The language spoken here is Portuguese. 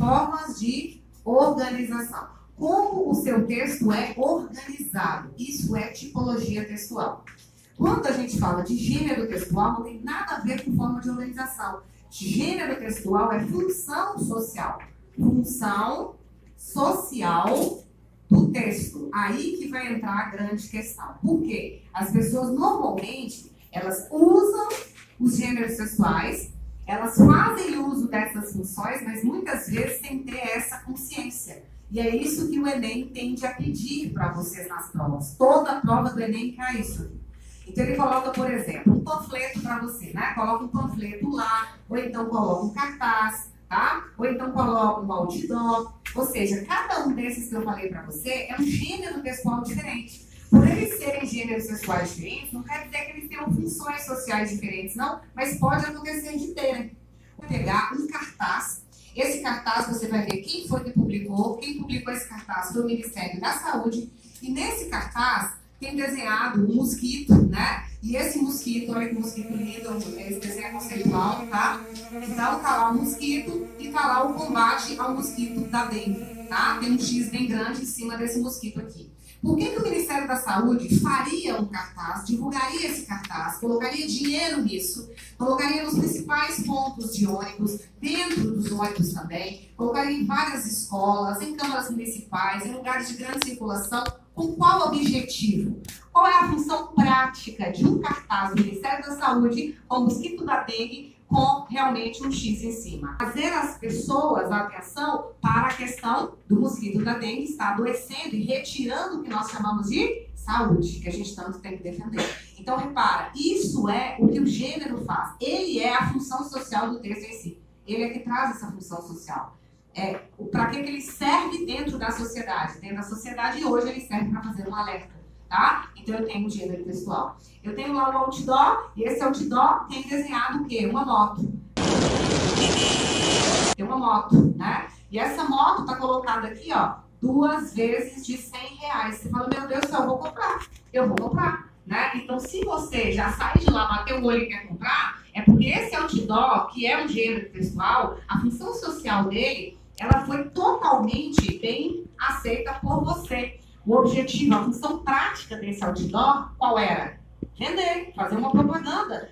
Formas de organização. Como o seu texto é organizado? Isso é tipologia textual. Quando a gente fala de gênero textual, não tem nada a ver com forma de organização. Gênero textual é função social. Função social do texto. Aí que vai entrar a grande questão. Por quê? As pessoas normalmente elas usam os gêneros textuais, elas fazem uso dessas funções, mas muitas vezes sem ter essa consciência. E é isso que o Enem tende a pedir para vocês nas provas. Toda prova do Enem cai isso. Então ele coloca, por exemplo, um panfleto para você, né? Coloca um panfleto lá, ou então coloca um cartaz, tá? Ou então coloca um outdoor. Ou seja, cada um desses que eu falei para você é um gênero textual diferente. Por eles serem gêneros sexuais diferentes, não quer dizer que eles tenham funções sociais diferentes, não, mas pode acontecer de terem. Vou pegar um cartaz esse cartaz você vai ver quem foi que publicou. Quem publicou esse cartaz foi o Ministério da Saúde. E nesse cartaz tem desenhado um mosquito, né? E esse mosquito, olha que mosquito lindo, esse desenho é conceitual, tá? Então tá lá o mosquito e tá lá o combate ao mosquito da dengue, tá? Tem um X bem grande em cima desse mosquito aqui. Por que, que o da Saúde faria um cartaz, divulgaria esse cartaz, colocaria dinheiro nisso, colocaria nos principais pontos de ônibus, dentro dos ônibus também, colocaria em várias escolas, em câmaras municipais, em lugares de grande circulação, com qual objetivo? Qual é a função prática de um cartaz do Ministério da Saúde com o mosquito da dengue com realmente um X em cima. Fazer as pessoas a atenção para a questão do mosquito da dengue estar adoecendo e retirando o que nós chamamos de saúde, que a gente tanto tem que defender. Então, repara, isso é o que o gênero faz. Ele é a função social do texto em si. Ele é que traz essa função social. É, para que, que ele serve dentro da sociedade? Dentro da sociedade, hoje ele serve para fazer um alerta tá? Então eu tenho o gênero textual. Eu tenho lá o outdoor, e esse outdoor tem desenhado o quê? Uma moto. Tem uma moto, né? E essa moto tá colocada aqui, ó, duas vezes de 100 reais. Você fala, meu Deus do céu, eu vou comprar. Eu vou comprar, né? Então, se você já sai de lá, bateu o olho e quer comprar, é porque esse outdoor, que é um gênero textual, a função social dele, ela foi totalmente bem aceita por você. O objetivo, a função prática desse outdoor, qual era? Vender, fazer uma propaganda,